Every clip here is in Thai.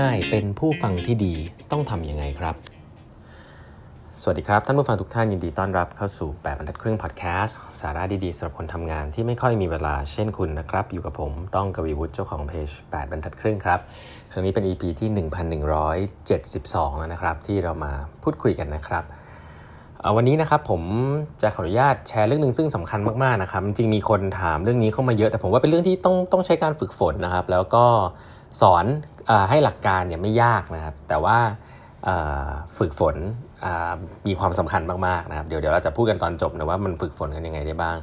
ง่ายๆ เป็นผู้ฟังที่ดีต้องทำยังไงครับ สวัสดีครับ ท่านผู้ฟังทุกท่านยินดีต้อนรับเข้าสู่8บรรทัดครึ่งพอดแคสต์สาระดีๆสำหรับคนทำงานที่ไม่ค่อยมีเวลาเช่นคุณนะครับ อยู่กับผมต้องกวีวุฒิเจ้าของเพจ8บรรทัดครึ่งครับครั้งนี้เป็น EP ที่ 1172 แล้วนะครับ ที่เรามาพูดคุยกันนะครับวันนี้นะครับผมจะขออนุญาตแชร์เรื่องหนึ่งซึ่งสำคัญมากๆนะครับจริงมีคนถามเรื่องนี้เข้ามาเยอะ แต่ผมว่าเป็นเรื่องที่ต้องต้องใช้การฝึกฝนนะครับ แล้วก็ สอนอให้หลักการเนี่ยไม่ยากนะครับ แต่ว่าฝึกฝนมีความสำคัญมากๆนะครับ เดี๋ยวเดี๋ยวเราจะพูดกันตอนจบนะว่ามันฝึกฝนกันยังไงได้บ้าง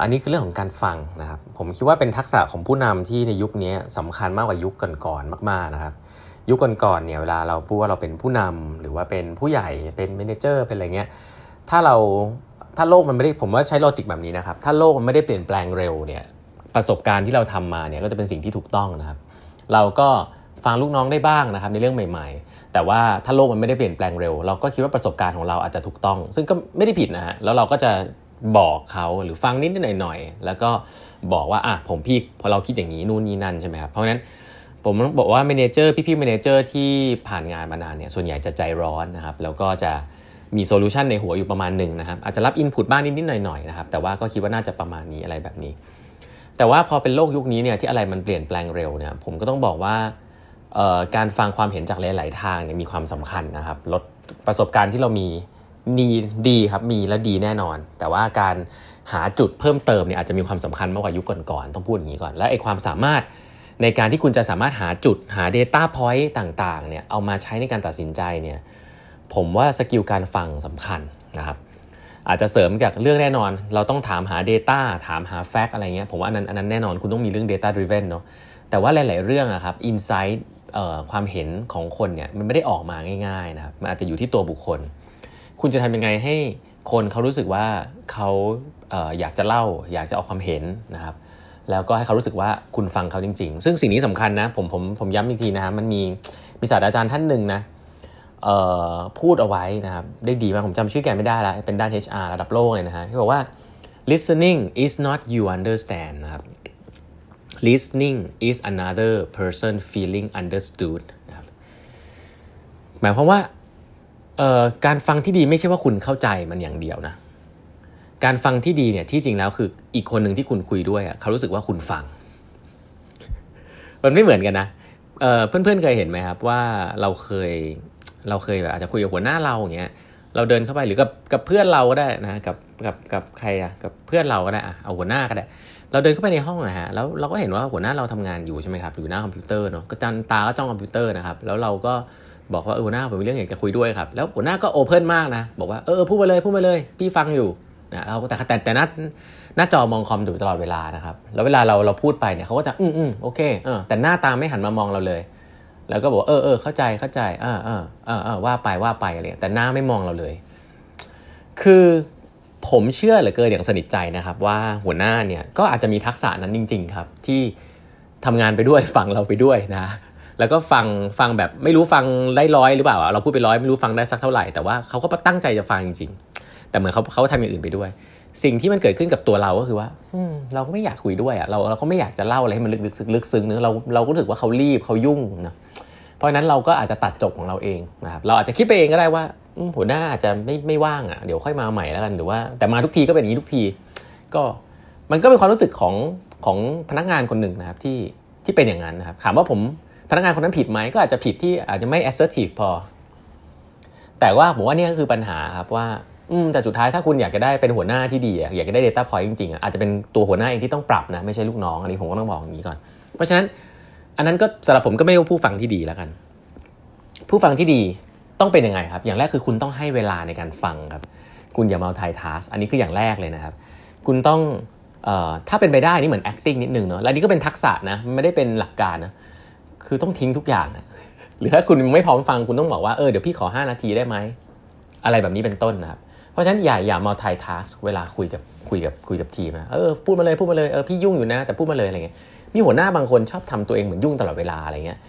อันนี้คือเรื่องของการฟังนะครับ ผมคิดว่าเป็นทักษะของผู้นำที่ในยุคนี้สำคัญมากกว่ายุคก่อนๆมาก ๆนะครับ ยุคก่อนๆเนี่ยเวลาเราพูดว่าเราเป็นผู้นำหรือว่าเป็นผู้ใหญ่เป็น manager เป็นอะไรเงี้ยถ้าเราถ้าโลกมันไม่ได้ผมว่าใช้ logic แบบนี้นะครับ ถ้าโลกมันไม่ได้เปลี่ยนแปลงเร็วเนี่ยประสบการณ์ที่เราทำมาเนี่ยก็จะเป็นสิ่งที่ถูกต้องนะครับ เราก็ฟังลูกน้องได้บ้างนะครับในเรื่องใหม่ ๆ แต่ว่าถ้าโลกมันไม่ได้เปลี่ยนแปลงเร็ว เราก็คิดว่าประสบการณ์ของเราอาจจะถูกต้อง ซึ่งก็ไม่ได้ผิดนะฮะแล้วเราก็จะบอกเขาหรือฟังนิดหน่อยๆแล้วก็บอกว่าอะผมพี่พอเราคิดอย่างนี้นู่นนี่นั่นใช่ไหมครับเพราะฉะนั้นผมต้องบอกว่า manager พี่ๆ manager ที่ผ่านงานมานานเนี่ยส่วนใหญ่จะใจร้อนนะครับแล้วก็จะมี solution ในหัวอยู่ประมาณหนึ่งนะครับอาจจะรับ input บ้างนิดๆหน่อยๆนะครับแต่ว่าก็คิดว่าน่าจะประมาณนี้อะไรแบบนี้ แต่ว่าพอเป็นโลกยุคนี้เนี่ยที่อะไรมันเปลี่ยนแปลงเร็วเนี่ยผมก็ต้องบอกว่าการฟังความเห็นจากหลาย ๆ ทางเนี่ยมีความสำคัญนะครับลดประสบการณ์ที่เรามีดีดีครับมีและดีแน่นอน แต่ว่าการหาจุดเพิ่มเติมเนี่ยอาจจะมีความสำคัญมากกว่ายุคก่อน ๆ ต้องพูดอย่างนี้ก่อน และไอความสามารถในการที่คุณจะสามารถหาจุดหา Data Point ต่าง ๆ เนี่ยเอามาใช้ในการตัดสินใจเนี่ยผมว่าสกิลการฟังสำคัญนะครับ อาจจะเสริมจากเรื่องแน่นอน เราต้องถามหา Data ถามหา Fact อะไรเงี้ยผมว่าอันนั้นอันนั้นแน่นอนคุณต้องมีเรื่อง Data Driven เนาะแต่ว่าหลาย ๆ เรื่องอะครับ Insight ความเห็นของคนเนี่ยมันไม่ได้ออกมาง่าย ๆ นะครับ มันอาจจะอยู่ที่ตัวบุคคล คุณจะทำยังไงให้คนเขารู้สึกว่าเขาเอออยากจะเล่า อยากจะเอาความเห็นนะครับ แล้วก็ให้เขารู้สึกว่าคุณฟังเขาจริง ๆ ซึ่งสิ่งนี้สำคัญนะผมผมผมย้ำอีกทีนะครับมันมีมีศาสตราจารย์ท่านหนึ่งนะ พูดเอาไว้นะครับได้ดีมากผมจำชื่อแกไม่ได้แล้วเป็นด้าน HR ระดับโลกเลยนะฮะที่บอกว่า listening is not you understand นะครับ listening is another person feeling understood นะครับหมายความว่าการฟังที่ดีไม่ใช่ว่าคุณเข้าใจมันอย่างเดียวนะ การฟังที่ดีเนี่ยที่จริงแล้วคืออีกคนหนึ่งที่คุณคุยด้วยอะเขารู้สึกว่าคุณฟัง มันไม่เหมือนกันนะเพื่อนๆเคยเห็นไหมครับว่าเราเคย เราเคยแบบอาจจะคุยกับหัวหน้าเราอย่างเงี้ยเราเดินเข้าไปหรือกับกับเพื่อนเราก็ได้นะกับกับกับใครอะกับเพื่อนเราก็ได้อะเอาหัวหน้าก็ได้ เราเดินเข้าไปในห้องนะฮะแล้วเราก็เห็นว่าหัวหน้าเราทำงานอยู่ใช่ไหมครับอยู่หน้าคอมพิวเตอร์เนาะก็จันตาก็จ้องคอมพิวเตอร์นะครับแล้วเราก็บอกว่าเออหัวหน้าผมมีเรื่องอยากจะคุยด้วยครับแล้วหัวหน้าก็ open มากนะบอกว่าเออพูดมาเลยพูดมาเลยพี่ฟังอยู่นะเราแต่แต่แต่หน้าหน้าจอมองคอมอยู่ตลอดเวลานะครับแล้วเวลาเราเราพูดไปเนี่ยเขาก็จะอืมอืมโอเคเออแต่หน้าตาไม่หันมามองเราเลย แล้วก็บอกเออเออเข้าใจเข้าใจอ่าอ่าอ่าอ่าว่าไปว่าไปอะไรแต่หน้าไม่มองเราเลย คือผมเชื่อเหลือเกินอย่างสนิทใจนะครับ ว่าหัวหน้าเนี่ยก็อาจจะมีทักษะนั้นจริง ๆ ครับ ที่ทำงานไปด้วยฟังเราไปด้วยนะ แล้วก็ฟังฟังแบบไม่รู้ฟังได้ร้อยหรือเปล่า เราพูดไปร้อยไม่รู้ฟังได้สักเท่าไหร่แต่ว่าเขาก็ตั้งใจจะฟังจริง ๆ แต่เหมือนเขาเขาทำอย่างอื่นไปด้วย สิ่งที่มันเกิดขึ้นกับตัวเราก็คือว่าเราก็ไม่อยากคุยด้วยอะเราเราก็ไม่อยากจะเล่าอะไรให้มันลึกลึกลึกซึ้งเนื้อเราเราก็รู้สึกว่าเขารีบเขายุ่งนะเพราะนั้นเราก็อาจจะตัดจบของเราเองนะครับเราอาจจะคิดไปเองก็ได้ว่าหัวหน้าอาจจะไม่ไม่ว่างอะเดี๋ยวค่อยมาใหม่แล้วกันหรือว่าแต่มาทุกทีก็เป็นอย่างนี้ทุกที ก็มันก็เป็นความรู้สึกของของพนักงานคนหนึ่งนะครับที่ที่เป็นอย่างนั้นนะครับถามว่าผมพนักงานคนนั้นผิดไหมก็อาจจะผิดที่อาจจะไม่ assertive พอ แต่ว่าผมว่านี่ก็คือปัญหาครับว่าอืมแต่สุดท้ายถ้าคุณอยากจะได้เป็นหัวหน้าที่ดี อยากจะได้ Data Point จริงๆอาจจะเป็นตัวหัวหน้าเองที่ต้องปรับนะไม่ใช่ลูกน้องอันนี้ผมก็ต้องบอกอย่างนี้ก่อน เพราะฉะนั้น อันนั้นก็สำหรับผมก็ไม่ใช่ผู้ฟังที่ดีแล้วกัน ผู้ฟังที่ดีต้องเป็นยังไงครับ อย่างแรกคือคุณต้องให้เวลาในการฟังครับ คุณอย่ามาไทยทัสอันนี้คืออย่างแรกเลยนะครับ คุณต้องออถ้าเป็นไปได้นี่เหมือน acting นิดนึงเนาะและนี่ก็เป็นทักษะนะไม่ได้เป็นหลักการนะคือต้องทิ้งทุกอย่างนะหรือถ้าคุณไม่พร้อมฟังคุณต้องบอกว่าเออเดี๋ยวพี่ขอ 5 นาทีได้ไหมอะไรแบบนี้เป็นต้นนะครับเพราะฉะนั้นอย่าอย่ามาไทยทัสเวลาคุยกับคุยกับคุยกับทีมนะเออพูดมาเลยพูดมาเลยเออพี่ยุ่งอยู่นะ แต่พูดมาเลยอะไรเงี้ย มีหัวหน้าบางคนชอบทำตัวเองเหมือนยุ่งตลอดเวลาอะไรเงี้ย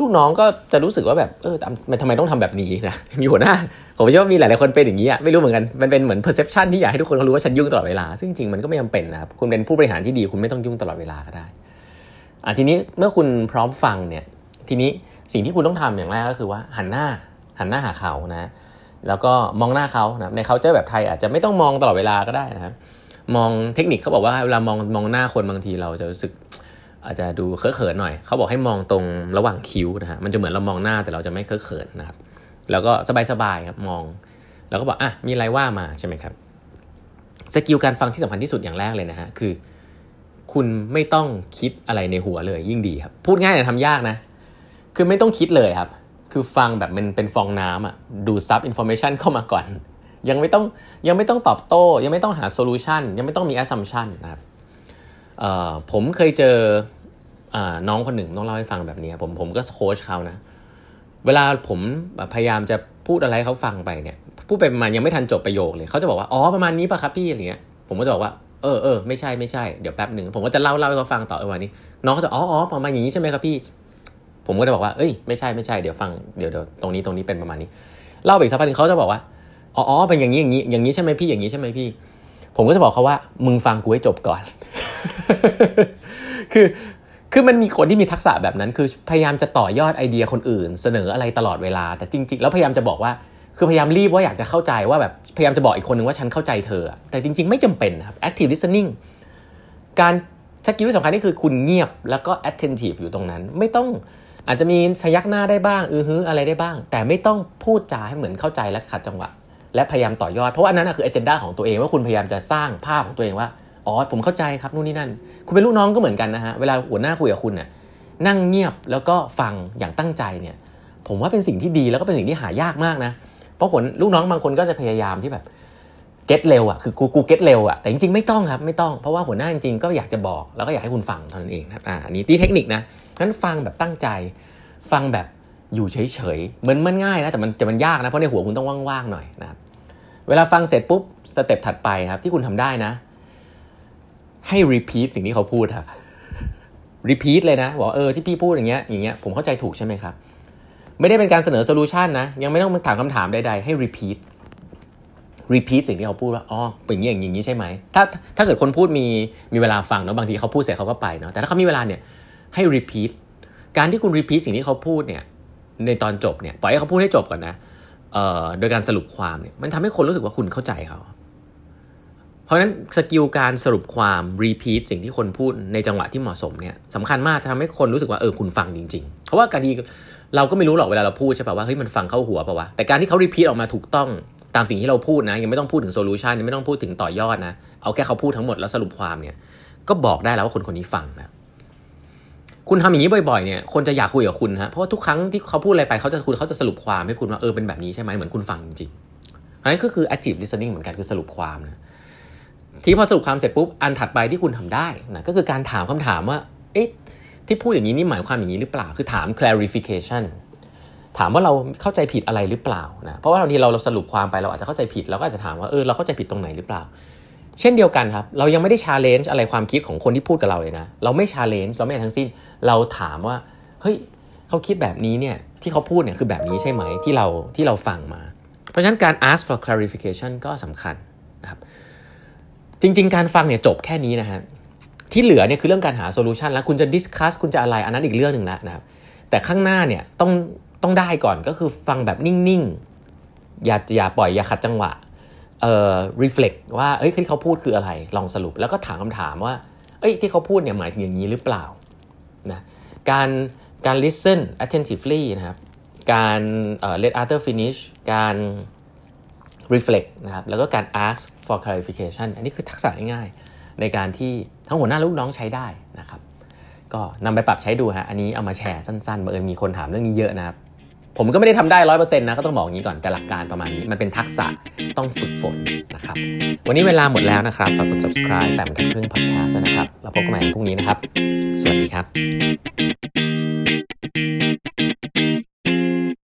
ลูกน้องก็จะรู้สึกว่าแบบเออทำไมต้องทำแบบนี้นะมีหัวหน้า ผมเชื่อว่ามีหลายๆคนเป็นอย่างนี้อะไม่รู้เหมือนกันมันเป็นเหมือน perception ที่อยากให้ทุกคนเขารู้ว่าฉันยุ่งตลอดเวลา ซึ่งจริงมันก็ไม่จาเป็นนะครับคุณเป็นผู้บริหารที่ดีคุณไม่ต้องยุ่งตลอดเวลาก็ได้อะทีนี้เมื่อคุณพร้อมฟังเนี่ยทีนี้สิ่งที่คุณต้องทำอย่างแรกก็คือว่าหันหน้าหันหน้าหาเขานะ แล้วก็มองหน้าเขานะในเขาเจอแบบไทยอาจจะไม่ต้องมองตลอดเวลาก็ได้นะครับมองเทคนิคเขาบอกว่าเวลามองมองหน้าคนบางทีเราจะรู้สึก อาจจะดูเคอะเขินหน่อยเขาบอกให้มองตรงระหว่างคิ้วนะฮะมันจะเหมือนเรามองหน้าแต่เราจะไม่เคอะเขินนะครับ แล้วก็สบายๆครับมอง แล้วก็บอกอะมีอะไรว่ามาใช่ไหมครับskill การฟังที่สำคัญที่สุดอย่างแรกเลยนะฮะคือ คุณไม่ต้องคิดอะไรในหัวเลยยิ่งดีครับ พูดง่ายแต่ทำยากนะ คือไม่ต้องคิดเลยครับ คือฟังแบบมันเป็นฟองน้ำอะดูดซับ information เข้ามาก่อน ยังไม่ต้องยังไม่ต้องตอบโต้ ยังไม่ต้องหา solution ยังไม่ต้องมี assumption นะครับผมเคยเจอ น้องคนหนึ่งต้องเล่าให้ฟังแบบนี้ผมผมก็โค้ชเขานะ เวลาผมพยายามจะพูดอะไรเขาฟังไปเนี่ยพูดไปประมาณยังไม่ทันจบประโยคเลยเขาจะบอกว่าอ๋อประมาณนี้ป่ะครับพี่อะไรเงี้ยผมก็จะบอกว่าเออเออไม่ใช่ไม่ใช่เดี๋ยวแป๊บหนึ่งผมก็จะเล่าเล่าให้เขาฟังต่อวันนี้ น้องเขาจะอ๋ออ๋อประมาณอย่างนี้ใช่ไหมครับพี่ ผมก็จะบอกว่าเอ้ยไม่ใช่ไม่ใช่เดี๋ยวฟังเดี๋ยวเดี๋ยวตรงนี้ตรงนี้เป็นประมาณนี้เล่าไปอีกสักพักหนึ่งเขาจะบอกว่าอ๋อเป็นอย่างนี้อย่างนี้อย่างนี้ใช่ไหมพี่อย่างนี้ใช่ไหมพี่ ผมก็จะบอกเขาว่ามึงฟังกูให้จบก่อน คือ คือมันมีคนที่มีทักษะแบบนั้น คือพยายามจะต่อยอดไอเดียคนอื่น เสนออะไรตลอดเวลา แต่จริง ๆ แล้วพยายามจะบอกว่า คือพยายามรีบว่าอยากจะเข้าใจว่าแบบพยายามจะบอกอีกคนหนึ่งว่าฉันเข้าใจเธอ แต่จริง ๆ ไม่จำเป็นครับ active listening การสกิลที่สำคัญนี่คือคุณเงียบแล้วก็ attentive อยู่ตรงนั้น ไม่ต้องอาจจะมีสยักหน้าได้บ้าง อือฮึอะไรได้บ้าง แต่ไม่ต้องพูดจาให้เหมือนเข้าใจและขัดจังหวะ และพยายามต่อยอด เพราะว่านั้นคือ agenda ของตัวเองว่าคุณพยายามจะสร้างภาพของตัวเองว่า อ๋อผมเข้าใจครับนู่นนี่นั่น คุณเป็นลูกน้องก็เหมือนกันนะฮะเวลาหัวหน้าคุยกับคุณน่ยนั่งเงียบแล้วก็ฟังอย่างตั้งใจเนี่ยผมว่าเป็นสิ่งที่ดีแล้วก็เป็นสิ่งที่หายากมากนะ เพราะผมลูกน้องบางคนก็จะพยายามที่แบบ get เร็วอะคือกูกู get เร็วอะแต่จริงๆไม่ต้องครับไม่ต้องเพราะว่าหัวหน้าจริงๆก็อยากจะบอกแล้วก็อยากให้คุณฟังเท่านั้นเองครับอ่าอันนี้ที่เทคนิคนะงั้นฟังแบบตั้งใจ ฟังแบบอยู่เฉยๆเหมือนมันง่ายนะแต่มันจะมันยากนะเพราะในหัวคุณต้องว่างๆหน่อยนะครับเวลาฟังเสร็จปุ๊บ step ถัดไปครับที่คุณทำได้นะ ให้ repeat สิ่งที่เขาพูดครับrepeat เลยนะบอกเออที่พี่พูดอย่างเงี้ยอย่างเงี้ยผมเข้าใจถูกใช่ไหมครับ ไม่ได้เป็นการเสนอ solution นะ ยังไม่ต้องถามคำถามใดๆ ให้ repeat repeat สิ่งที่เขาพูดว่าอ๋อเป็นอย่างนี้อย่างนี้ใช่ไหมถ้าถ้าเกิดคนพูดมีมีเวลาฟังเนาะบางทีเขาพูดเสร็จเขาก็ไปเนาะแต่ถ้าเขามีเวลาเนี่ยให้ repeat การที่คุณ repeat สิ่งที่เขาพูดเนี่ยในตอนจบเนี่ยปล่อยให้เขาพูดให้จบก่อนนะเอ่อโดยการสรุปความเนี่ยมันทำให้คนรู้สึกว่าคุณเข้าใจเขา เพราะฉะนั้น skill การสรุปความ repeat สิ่งที่คนพูดในจังหวะที่เหมาะสมเนี่ยสำคัญมากจะทำให้คนรู้สึกว่าเออคุณฟังจริง ๆ เพราะว่าการที่เราก็ไม่รู้หรอกเวลาเราพูดใช่ป่ะว่าเฮ้ยมันฟังเข้าหัวป่ะวะแต่การที่เขา repeat ออกมาถูกต้องตามสิ่งที่เราพูดนะ ยังไม่ต้องพูดถึง solution ยังไม่ต้องพูดถึงต่อยอดนะ เอาแค่เขาพูดทั้งหมดแล้วสรุปความเนี่ย ก็บอกได้แล้วว่าคนคนนี้ฟังนะคุณทำอย่างนี้บ่อยๆเนี่ยคนจะอยากคุยกับคุณฮะเพราะว่าทุกครั้งที่เขาพูดอะไรไปเขาจะคุณเขาจะสรุปความให้คุณว่าเออเป็นแบบนี้ใช่ไหมเหมือนคุณฟังจริงๆอันนั้นก็คือ active listening เหมือนกันคือสรุปความนะ ทีพอสรุปความเสร็จปุ๊บอันถัดไปที่คุณทำได้นะก็คือการถามคำถามว่าเอ๊ะที่พูดอย่างนี้นี่หมายความอย่างนี้หรือเปล่า คือถาม clarification ถามว่าเราเข้าใจผิดอะไรหรือเปล่านะเพราะว่าบางทีเราเราสรุปความไปเราอาจจะเข้าใจผิดเราก็อาจจะถามว่าเออเราเข้าใจผิดตรงไหนหรือเปล่า เช่นเดียวกันครับเรายังไม่ได้ challenge อะไรความคิดของคนที่พูดกับเราเลยนะ เราไม่ challenge เราไม่ทั้งสิ้น เราถามว่าเฮ้ยเขาคิดแบบนี้เนี่ยที่เขาพูดเนี่ยคือแบบนี้ใช่ไหมที่เราที่เราฟังมา เพราะฉะนั้นการ ask for clarification ก็สำคัญนะครับ จริง ๆ การฟังเนี่ยจบแค่นี้นะฮะที่เหลือเนี่ยคือเรื่องการหา solution แล้วคุณจะ discuss คุณจะอะไรอันนั้นอีกเรื่องหนึ่งแล้วนะครับแต่ข้างหน้าเนี่ยต้องต้องได้ก่อนก็คือฟังแบบนิ่งๆ อย่าอย่าปล่อยอย่าขัดจังหวะเอ่อ reflect ว่าเอ้ยที่เขาพูดคืออะไรลองสรุปแล้วก็ถามคำถามว่าเอ้ยที่เขาพูดเนี่ยหมายถึงอย่างนี้หรือเปล่านะการการ listen attentively นะครับการ let other finish การ reflect นะครับแล้วก็การ ask for clarification อันนี้คือทักษะง่ายๆ ในการที่ทั้งหัวหน้าลูกน้องใช้ได้นะครับ ก็นำไปปรับใช้ดูฮะอันนี้เอามาแชร์สั้นๆบังเอิญมีคนถามเรื่องนี้เยอะนะครับ ผมก็ไม่ได้ทำได้ร้อยเปอร์เซ็นต์นะก็ต้องบอกอย่างนี้ก่อนแต่หลักการประมาณนี้ มันเป็นทักษะต้องฝึกฝนนะครับ วันนี้เวลาหมดแล้วนะครับฝากกด subscribe แบบทักครึ่อง podcast นะครับแล้วพบกันใหม่พรุ่งนี้นะครับ สวัสดีครับ